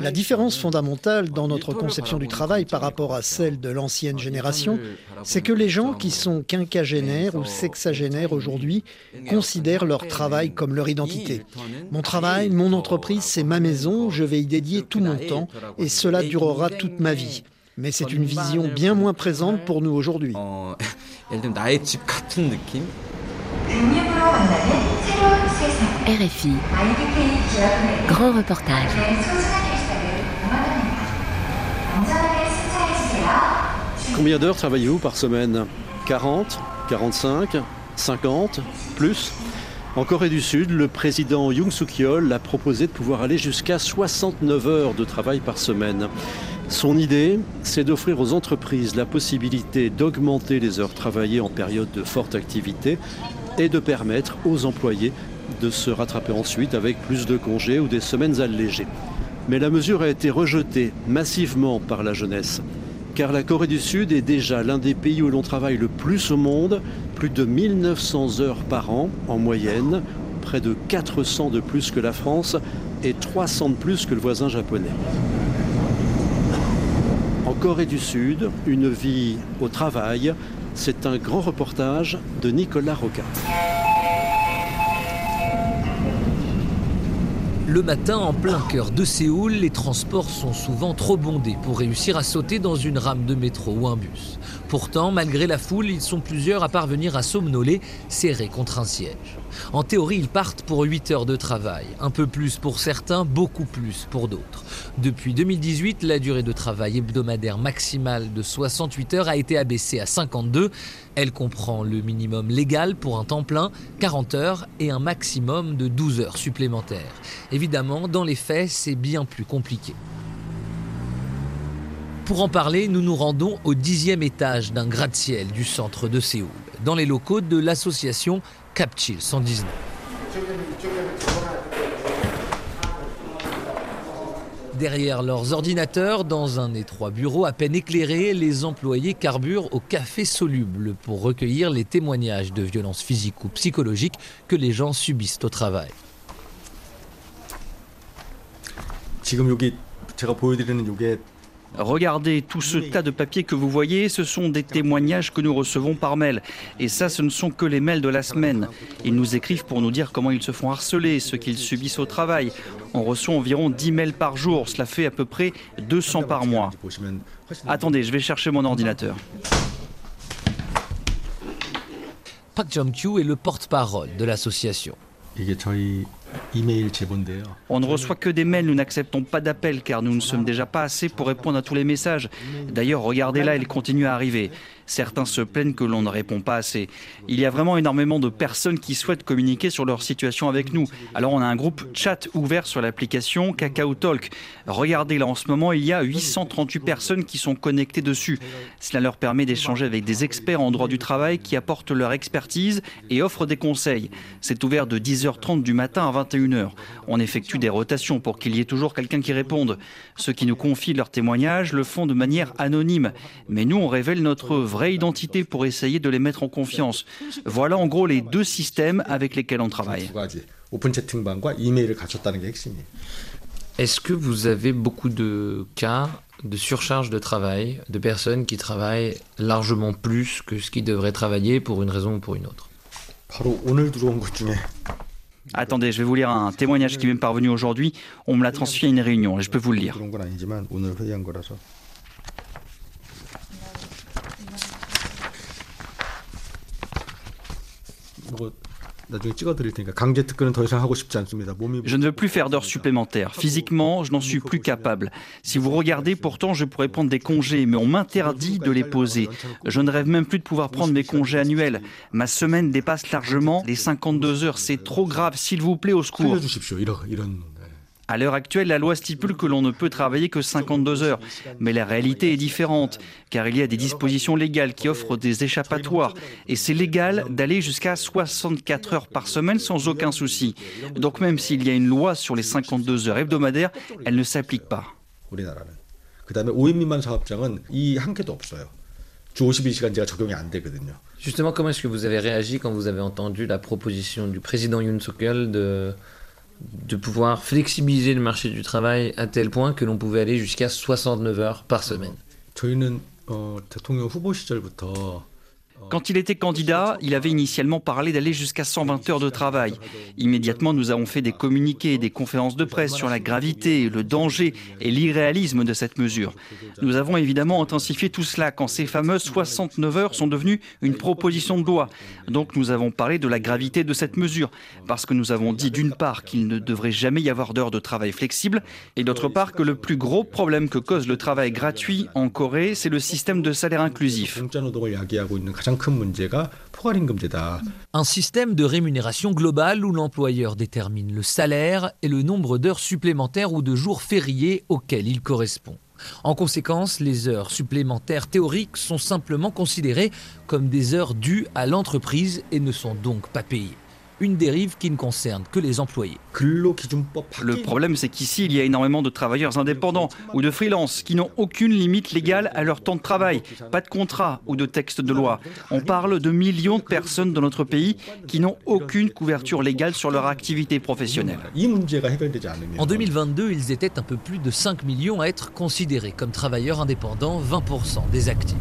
La différence fondamentale dans notre conception du travail par rapport à celle de l'ancienne génération, c'est que les gens qui sont quinquagénaires ou sexagénaires aujourd'hui considèrent leur travail comme leur identité. Mon travail, mon entreprise, c'est ma maison, je vais y dédier tout mon temps et cela durera toute ma vie. Mais c'est une vision bien moins présente pour nous aujourd'hui. RFI. Grand reportage. Combien d'heures travaillez-vous par semaine? 40 45 50 Plus? En Corée du Sud, le président Yoon Suk-yeol a proposé de pouvoir aller jusqu'à 69 heures de travail par semaine. Son idée, c'est d'offrir aux entreprises la possibilité d'augmenter les heures travaillées en période de forte activité et de permettre aux employés de se rattraper ensuite avec plus de congés ou des semaines allégées. Mais la mesure a été rejetée massivement par la jeunesse, car la Corée du Sud est déjà l'un des pays où l'on travaille le plus au monde, plus de 1900 heures par an en moyenne, près de 400 de plus que la France et 300 de plus que le voisin japonais. En Corée du Sud, une vie au travail, c'est un grand reportage de Nicolas Roca. Le matin, en plein cœur de Séoul, les transports sont souvent trop bondés pour réussir à sauter dans une rame de métro ou un bus. Pourtant, malgré la foule, ils sont plusieurs à parvenir à somnoler, serrés contre un siège. En théorie, ils partent pour 8 heures de travail, un peu plus pour certains, beaucoup plus pour d'autres. Depuis 2018, la durée de travail hebdomadaire maximale de 68 heures a été abaissée à 52. Elle comprend le minimum légal pour un temps plein, 40 heures, et un maximum de 12 heures supplémentaires. Évidemment, dans les faits, c'est bien plus compliqué. Pour en parler, nous nous rendons au dixième étage d'un gratte-ciel du centre de Séoul, dans les locaux de l'association Capchill 119. Derrière leurs ordinateurs, dans un étroit bureau à peine éclairé, les employés carburent au café soluble pour recueillir les témoignages de violences physiques ou psychologiques que les gens subissent au travail. Regardez tout ce tas de papiers que vous voyez, ce sont des témoignages que nous recevons par mail. Et ça, ce ne sont que les mails de la semaine. Ils nous écrivent pour nous dire comment ils se font harceler, ce qu'ils subissent au travail. On reçoit environ 10 mails par jour, cela fait à peu près 200 par mois. Attendez, je vais chercher mon ordinateur. Park Jong-kyu est le porte-parole de l'association. On ne reçoit que des mails, nous n'acceptons pas d'appels car nous ne sommes déjà pas assez pour répondre à tous les messages. D'ailleurs, regardez là, ils continuent à arriver. Certains se plaignent que l'on ne répond pas assez. Il y a vraiment énormément de personnes qui souhaitent communiquer sur leur situation avec nous. Alors on a un groupe chat ouvert sur l'application Kakao Talk. Regardez là en ce moment, il y a 838 personnes qui sont connectées dessus. Cela leur permet d'échanger avec des experts en droit du travail qui apportent leur expertise et offrent des conseils. C'est ouvert de 10h30 du matin à 21h. On effectue des rotations pour qu'il y ait toujours quelqu'un qui réponde. Ceux qui nous confient leurs témoignages le font de manière anonyme. Mais nous, on révèle notre vraie identité pour essayer de les mettre en confiance. Voilà en gros les deux systèmes avec lesquels on travaille. Est-ce que vous avez beaucoup de cas de surcharge de travail, de personnes qui travaillent largement plus que ce qu'ils devraient travailler pour une raison ou pour une autre? Attendez, je vais vous lire un témoignage qui m'est parvenu aujourd'hui. On me l'a transmis à une réunion et je peux vous le lire. Je ne veux plus faire d'heures supplémentaires. Physiquement, je n'en suis plus capable. Si vous regardez, pourtant, je pourrais prendre des congés, mais on m'interdit de les poser. Je ne rêve même plus de pouvoir prendre mes congés annuels. Ma semaine dépasse largement les 52 heures. C'est trop grave. S'il vous plaît, au secours. À l'heure actuelle, la loi stipule que l'on ne peut travailler que 52 heures. Mais la réalité est différente, car il y a des dispositions légales qui offrent des échappatoires. Et c'est légal d'aller jusqu'à 64 heures par semaine sans aucun souci. Donc même s'il y a une loi sur les 52 heures hebdomadaires, elle ne s'applique pas. Justement, comment est-ce que vous avez réagi quand vous avez entendu la proposition du président Yoon Suk-yeol de de pouvoir flexibiliser le marché du travail à tel point que l'on pouvait aller jusqu'à 69 heures par semaine. Quand il était candidat, il avait initialement parlé d'aller jusqu'à 120 heures de travail. Immédiatement, nous avons fait des communiqués, des conférences de presse sur la gravité, le danger et l'irréalisme de cette mesure. Nous avons évidemment intensifié tout cela quand ces fameuses 69 heures sont devenues une proposition de loi. Donc nous avons parlé de la gravité de cette mesure, parce que nous avons dit d'une part qu'il ne devrait jamais y avoir d'heures de travail flexibles, et d'autre part que le plus gros problème que cause le travail gratuit en Corée, c'est le système de salaire inclusif. Un système de rémunération globale où l'employeur détermine le salaire et le nombre d'heures supplémentaires ou de jours fériés auxquels il correspond. En conséquence, les heures supplémentaires théoriques sont simplement considérées comme des heures dues à l'entreprise et ne sont donc pas payées une dérive qui ne concerne que les employés. Le problème, c'est qu'ici, il y a énormément de travailleurs indépendants ou de freelance qui n'ont aucune limite légale à leur temps de travail, pas de contrat ou de texte de loi. On parle de millions de personnes dans notre pays qui n'ont aucune couverture légale sur leur activité professionnelle. En 2022, ils étaient un peu plus de 5 millions à être considérés comme travailleurs indépendants, 20% des actifs.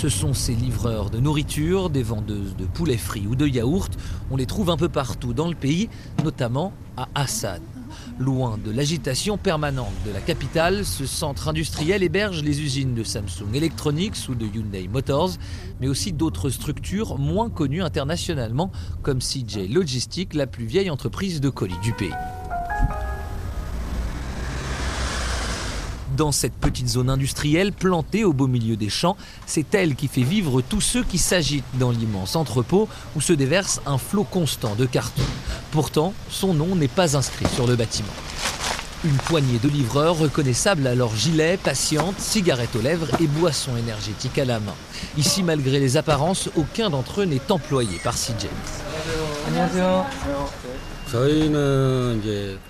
Ce sont ces livreurs de nourriture, des vendeuses de poulet frit ou de yaourt. On les trouve un peu partout dans le pays, notamment à Hassan. Loin de l'agitation permanente de la capitale, ce centre industriel héberge les usines de Samsung Electronics ou de Hyundai Motors, mais aussi d'autres structures moins connues internationalement, comme CJ Logistics, la plus vieille entreprise de colis du pays. Dans cette petite zone industrielle plantée au beau milieu des champs, c'est elle qui fait vivre tous ceux qui s'agitent dans l'immense entrepôt où se déverse un flot constant de carton. Pourtant, son nom n'est pas inscrit sur le bâtiment. Une poignée de livreurs reconnaissables à leurs gilets, patientes, cigarettes aux lèvres et boissons énergétiques à la main. Ici, malgré les apparences, aucun d'entre eux n'est employé par CJ.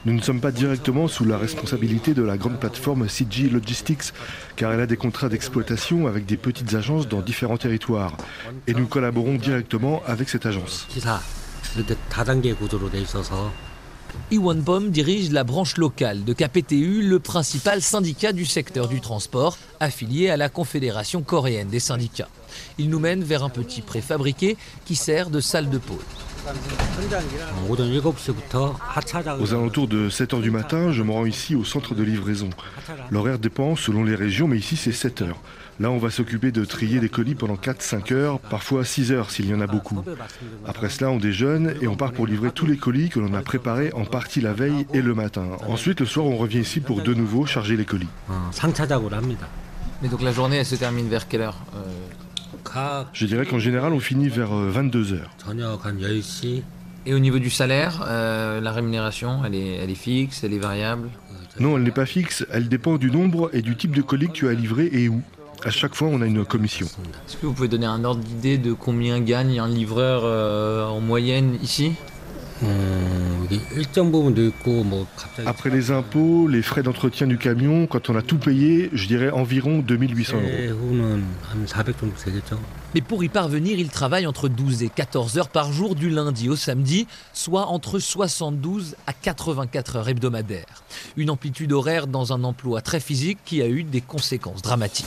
Nous ne sommes pas directement sous la responsabilité de la grande plateforme CG Logistics, car elle a des contrats d'exploitation avec des petites agences dans différents territoires. Et nous collaborons directement avec cette agence. Iwan Bom dirige la branche locale de KPTU, le principal syndicat du secteur du transport, affilié à la Confédération coréenne des syndicats. Il nous mène vers un petit préfabriqué qui sert de salle de pause. Aux alentours de 7 h du matin, je me rends ici au centre de livraison. L'horaire dépend selon les régions, mais ici c'est 7 heures. Là, on va s'occuper de trier des colis pendant 4-5 heures, parfois 6 heures s'il y en a beaucoup. Après cela, on déjeune et on part pour livrer tous les colis que l'on a préparés en partie la veille et le matin. Ensuite, le soir, on revient ici pour de nouveau charger les colis. Mais donc la journée, elle se termine vers quelle heure euh, je dirais qu'en général, on finit vers 22 euh, heures. Et au niveau du salaire, euh, la rémunération, elle est, elle est fixe, elle est variable? Non, elle n'est pas fixe. Elle dépend du nombre et du type de colis que tu as livré et où. À chaque fois, on a une commission. Est-ce que vous pouvez donner un ordre d'idée de combien gagne un livreur euh, en moyenne ici? Après les impôts, les frais d'entretien du camion, quand on a tout payé, je dirais environ 2800 euros. Mais pour y parvenir, il travaille entre 12 et 14 heures par jour du lundi au samedi, soit entre 72 à 84 heures hebdomadaires. Une amplitude horaire dans un emploi très physique qui a eu des conséquences dramatiques.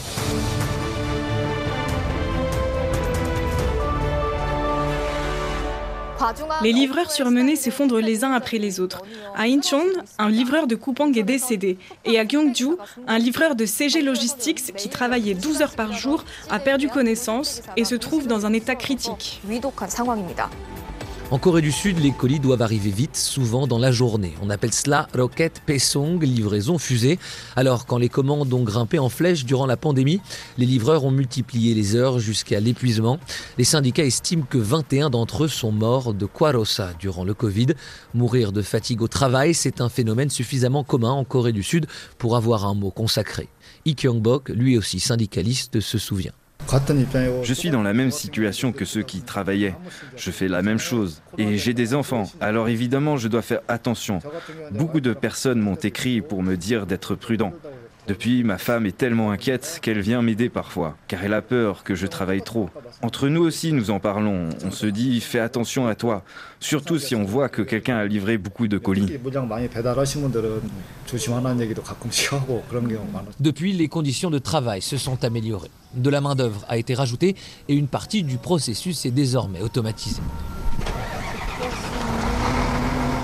Les livreurs surmenés s'effondrent les uns après les autres. À Incheon, un livreur de Coupang est décédé. Et à Gyeongju, un livreur de CG Logistics qui travaillait 12 heures par jour a perdu connaissance et se trouve dans un état critique. En Corée du Sud, les colis doivent arriver vite, souvent dans la journée. On appelle cela rocket pesong, livraison fusée. Alors, quand les commandes ont grimpé en flèche durant la pandémie, les livreurs ont multiplié les heures jusqu'à l'épuisement. Les syndicats estiment que 21 d'entre eux sont morts de kwarosa durant le Covid. Mourir de fatigue au travail, c'est un phénomène suffisamment commun en Corée du Sud pour avoir un mot consacré. Lee Kyung-bok, lui aussi syndicaliste, se souvient. Je suis dans la même situation que ceux qui travaillaient. Je fais la même chose. Et j'ai des enfants. Alors évidemment, je dois faire attention. Beaucoup de personnes m'ont écrit pour me dire d'être prudent. Depuis, ma femme est tellement inquiète qu'elle vient m'aider parfois, car elle a peur que je travaille trop. Entre nous aussi, nous en parlons. On se dit, fais attention à toi, surtout si on voit que quelqu'un a livré beaucoup de colis. Depuis, les conditions de travail se sont améliorées. De la main-d'œuvre a été rajoutée et une partie du processus est désormais automatisée.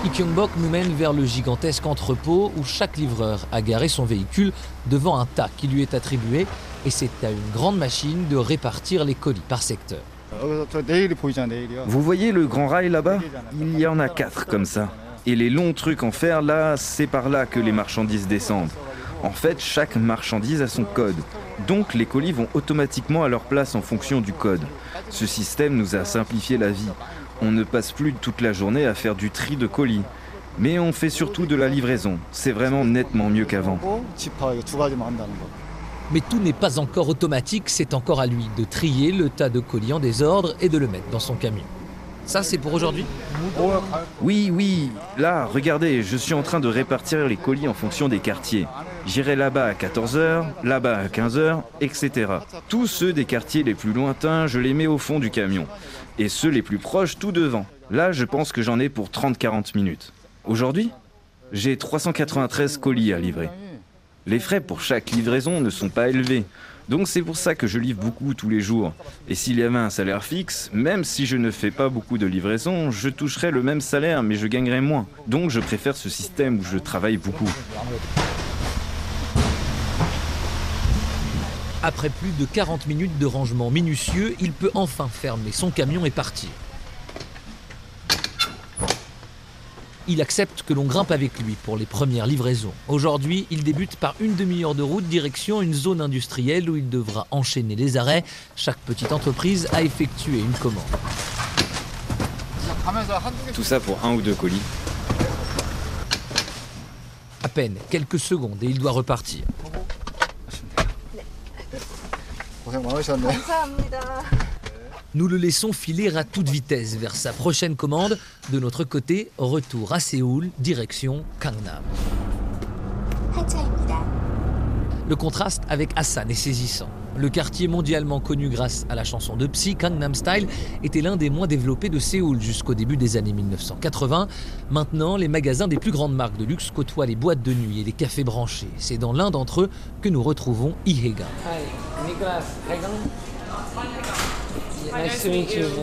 Ikyongbok nous mène vers le gigantesque entrepôt où chaque livreur a garé son véhicule devant un tas qui lui est attribué et c'est à une grande machine de répartir les colis par secteur. Vous voyez le grand rail là-bas? Il y en a quatre comme ça. Et les longs trucs en fer là, c'est par là que les marchandises descendent. En fait, chaque marchandise a son code. Donc les colis vont automatiquement à leur place en fonction du code. Ce système nous a simplifié la vie. On ne passe plus toute la journée à faire du tri de colis. Mais on fait surtout de la livraison. C'est vraiment nettement mieux qu'avant. Mais tout n'est pas encore automatique, c'est encore à lui de trier le tas de colis en désordre et de le mettre dans son camion. Ça, c'est pour aujourd'hui? Oui, oui. Là, regardez, je suis en train de répartir les colis en fonction des quartiers. J'irai là-bas à 14h, là-bas à 15h, etc. Tous ceux des quartiers les plus lointains, je les mets au fond du camion. Et ceux les plus proches, tout devant. Là, je pense que j'en ai pour 30-40 minutes. Aujourd'hui, j'ai 393 colis à livrer. Les frais pour chaque livraison ne sont pas élevés. Donc c'est pour ça que je livre beaucoup tous les jours. Et s'il y avait un salaire fixe, même si je ne fais pas beaucoup de livraisons, je toucherais le même salaire mais je gagnerais moins. Donc je préfère ce système où je travaille beaucoup. Après plus de 40 minutes de rangement minutieux, il peut enfin fermer son camion et partir. Il accepte que l'on grimpe avec lui pour les premières livraisons. Aujourd'hui, il débute par une demi-heure de route direction une zone industrielle où il devra enchaîner les arrêts. Chaque petite entreprise a effectué une commande. Tout ça pour un ou deux colis. À peine quelques secondes et il doit repartir. Nous le laissons filer à toute vitesse vers sa prochaine commande. De notre côté, retour à Séoul, direction Gangnam. Le contraste avec Hassan est saisissant. Le quartier mondialement connu grâce à la chanson de Psy, Gangnam Style, était l'un des moins développés de Séoul jusqu'au début des années 1980. Maintenant, les magasins des plus grandes marques de luxe côtoient les boîtes de nuit et les cafés branchés. C'est dans l'un d'entre eux que nous retrouvons Ihega.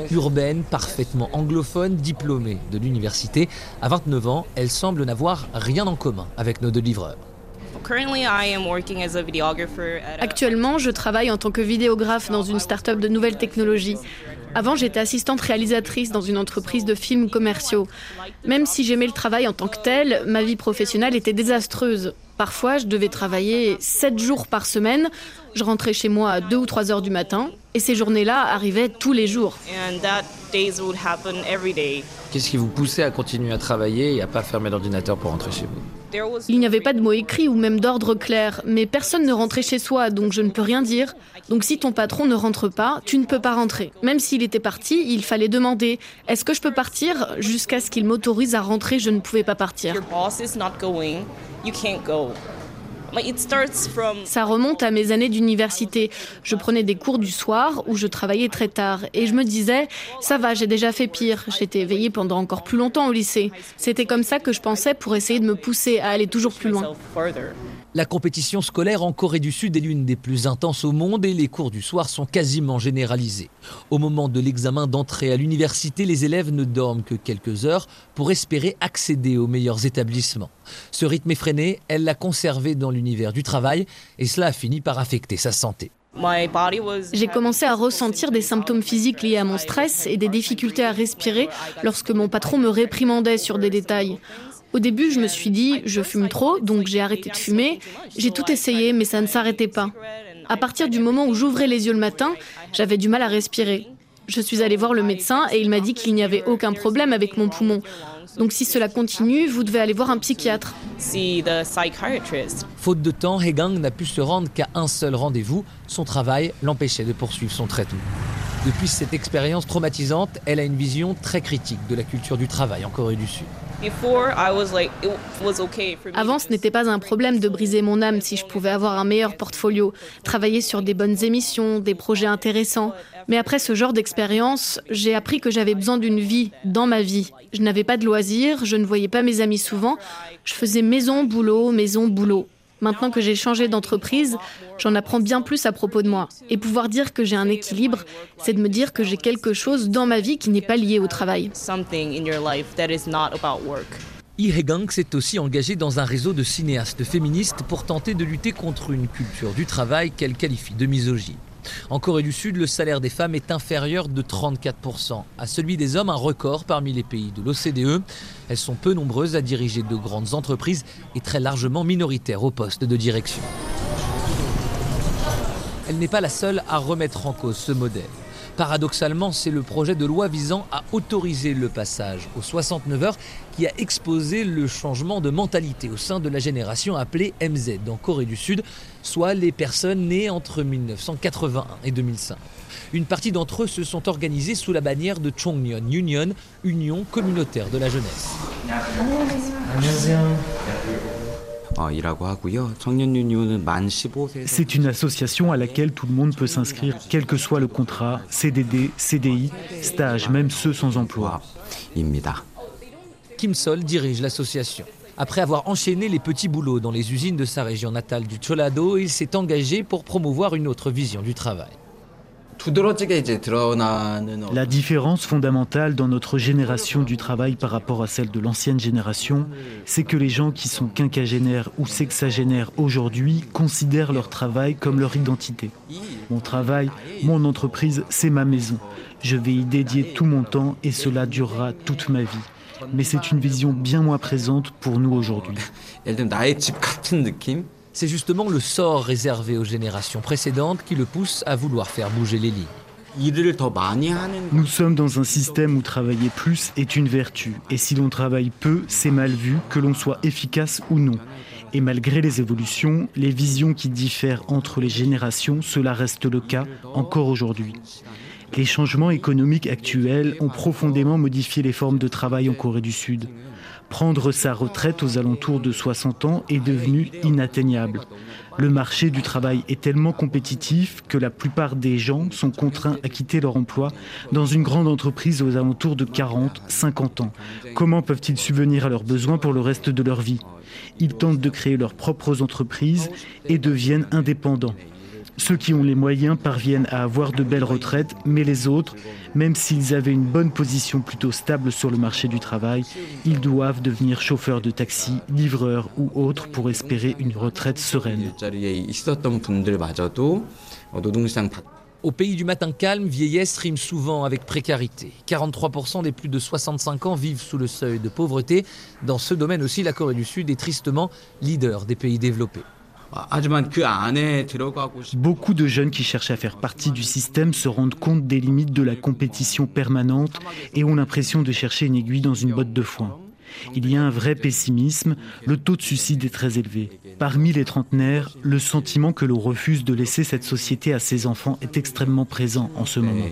Urbaine, parfaitement anglophone, diplômée de l'université, à 29 ans, elle semble n'avoir rien en commun avec nos deux livreurs. Actuellement, je travaille en tant que vidéographe dans une start-up de nouvelles technologies. Avant, j'étais assistante réalisatrice dans une entreprise de films commerciaux. Même si j'aimais le travail en tant que tel, ma vie professionnelle était désastreuse. Parfois, je devais travailler 7 jours par semaine. Je rentrais chez moi à 2 ou 3 heures du matin. Et ces journées-là arrivaient tous les jours. Qu'est-ce qui vous poussait à continuer à travailler et à pas fermer l'ordinateur pour rentrer chez vous? Il n'y avait pas de mots écrits ou même d'ordre clair, mais personne ne rentrait chez soi, donc je ne peux rien dire. Donc si ton patron ne rentre pas, tu ne peux pas rentrer. Même s'il était parti, il fallait demander Est-ce que je peux partir? Jusqu'à ce qu'il m'autorise à rentrer, je ne pouvais pas partir. Ça remonte à mes années d'université. Je prenais des cours du soir où je travaillais très tard et je me disais, ça va, j'ai déjà fait pire. J'étais éveillée pendant encore plus longtemps au lycée. C'était comme ça que je pensais pour essayer de me pousser à aller toujours plus loin. La compétition scolaire en Corée du Sud est l'une des plus intenses au monde et les cours du soir sont quasiment généralisés. Au moment de l'examen d'entrée à l'université, les élèves ne dorment que quelques heures pour espérer accéder aux meilleurs établissements. Ce rythme effréné, elle l'a conservé dans l'univers du travail et cela a fini par affecter sa santé. J'ai commencé à ressentir des symptômes physiques liés à mon stress et des difficultés à respirer lorsque mon patron me réprimandait sur des détails. Au début, je me suis dit, je fume trop, donc j'ai arrêté de fumer. J'ai tout essayé, mais ça ne s'arrêtait pas. À partir du moment où j'ouvrais les yeux le matin, j'avais du mal à respirer. Je suis allée voir le médecin et il m'a dit qu'il n'y avait aucun problème avec mon poumon. Donc si cela continue, vous devez aller voir un psychiatre. Faute de temps, Hegang n'a pu se rendre qu'à un seul rendez-vous. Son travail l'empêchait de poursuivre son traitement. Depuis cette expérience traumatisante, elle a une vision très critique de la culture du travail en Corée du Sud. Avant, ce n'était pas un problème de briser mon âme si je pouvais avoir un meilleur portfolio, travailler sur des bonnes émissions, des projets intéressants. Mais après ce genre d'expérience, j'ai appris que j'avais besoin d'une vie dans ma vie. Je n'avais pas de loisirs, je ne voyais pas mes amis souvent. Je faisais maison, boulot, maison, boulot. Maintenant que j'ai changé d'entreprise, j'en apprends bien plus à propos de moi. Et pouvoir dire que j'ai un équilibre, c'est de me dire que j'ai quelque chose dans ma vie qui n'est pas lié au travail. Lee Hae-gang s'est aussi engagée dans un réseau de cinéastes féministes pour tenter de lutter contre une culture du travail qu'elle qualifie de misogyne. En Corée du Sud, le salaire des femmes est inférieur de 34% à celui des hommes, un record parmi les pays de l'OCDE. Elles sont peu nombreuses à diriger de grandes entreprises et très largement minoritaires au poste de direction. Elle n'est pas la seule à remettre en cause ce modèle. Paradoxalement, c'est le projet de loi visant à autoriser le passage aux 69 heures qui a exposé le changement de mentalité au sein de la génération appelée MZ en Corée du Sud, soit les personnes nées entre 1981 et 2005. Une partie d'entre eux se sont organisés sous la bannière de Chongmyeon Union, Union communautaire de la jeunesse. C'est une association à laquelle tout le monde peut s'inscrire, quel que soit le contrat, CDD, CDI, stage, même ceux sans emploi. Kim Sol dirige l'association. Après avoir enchaîné les petits boulots dans les usines de sa région natale du Cholado, il s'est engagé pour promouvoir une autre vision du travail. La différence fondamentale dans notre génération du travail par rapport à celle de l'ancienne génération, c'est que les gens qui sont quinquagénaires ou sexagénaires aujourd'hui considèrent leur travail comme leur identité. Mon travail, mon entreprise, c'est ma maison. Je vais y dédier tout mon temps et cela durera toute ma vie. Mais c'est une vision bien moins présente pour nous aujourd'hui. C'est justement le sort réservé aux générations précédentes qui le pousse à vouloir faire bouger les lignes. Nous sommes dans un système où travailler plus est une vertu. Et si l'on travaille peu, c'est mal vu, que l'on soit efficace ou non. Et malgré les évolutions, les visions qui diffèrent entre les générations, cela reste le cas encore aujourd'hui. Les changements économiques actuels ont profondément modifié les formes de travail en Corée du Sud. Prendre sa retraite aux alentours de 60 ans est devenu inatteignable. Le marché du travail est tellement compétitif que la plupart des gens sont contraints à quitter leur emploi dans une grande entreprise aux alentours de 40, 50 ans. Comment peuvent-ils subvenir à leurs besoins pour le reste de leur vie? Ils tentent de créer leurs propres entreprises et deviennent indépendants. Ceux qui ont les moyens parviennent à avoir de belles retraites, mais les autres, même s'ils avaient une bonne position plutôt stable sur le marché du travail, ils doivent devenir chauffeurs de taxi, livreurs ou autres pour espérer une retraite sereine. Au pays du matin calme, vieillesse rime souvent avec précarité. 43% des plus de 65 ans vivent sous le seuil de pauvreté. Dans ce domaine aussi, la Corée du Sud est tristement leader des pays développés. Beaucoup de jeunes qui cherchent à faire partie du système se rendent compte des limites de la compétition permanente et ont l'impression de chercher une aiguille dans une botte de foin. Il y a un vrai pessimisme, le taux de suicide est très élevé. Parmi les trentenaires, le sentiment que l'on refuse de laisser cette société à ses enfants est extrêmement présent en ce moment.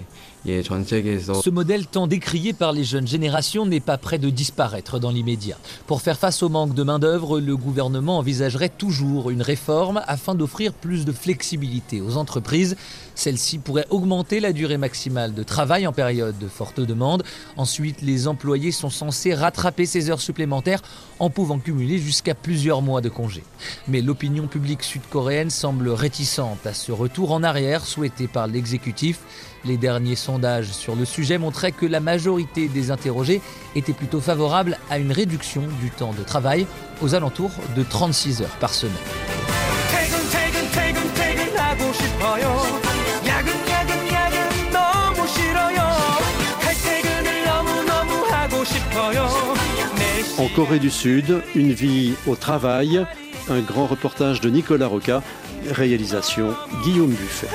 Ce modèle tant décrié par les jeunes générations n'est pas prêt de disparaître dans l'immédiat. Pour faire face au manque de main-d'œuvre, le gouvernement envisagerait toujours une réforme afin d'offrir plus de flexibilité aux entreprises. Celle-ci pourrait augmenter la durée maximale de travail en période de forte demande. Ensuite, les employés sont censés rattraper ces heures supplémentaires en pouvant cumuler jusqu'à plusieurs mois de congé. Mais l'opinion publique sud-coréenne semble réticente à ce retour en arrière souhaité par l'exécutif. Les derniers sondages sur le sujet montraient que la majorité des interrogés étaient plutôt favorables à une réduction du temps de travail aux alentours de 36 heures par semaine. En Corée du Sud, une vie au travail, un grand reportage de Nicolas Roca, réalisation Guillaume Buffet.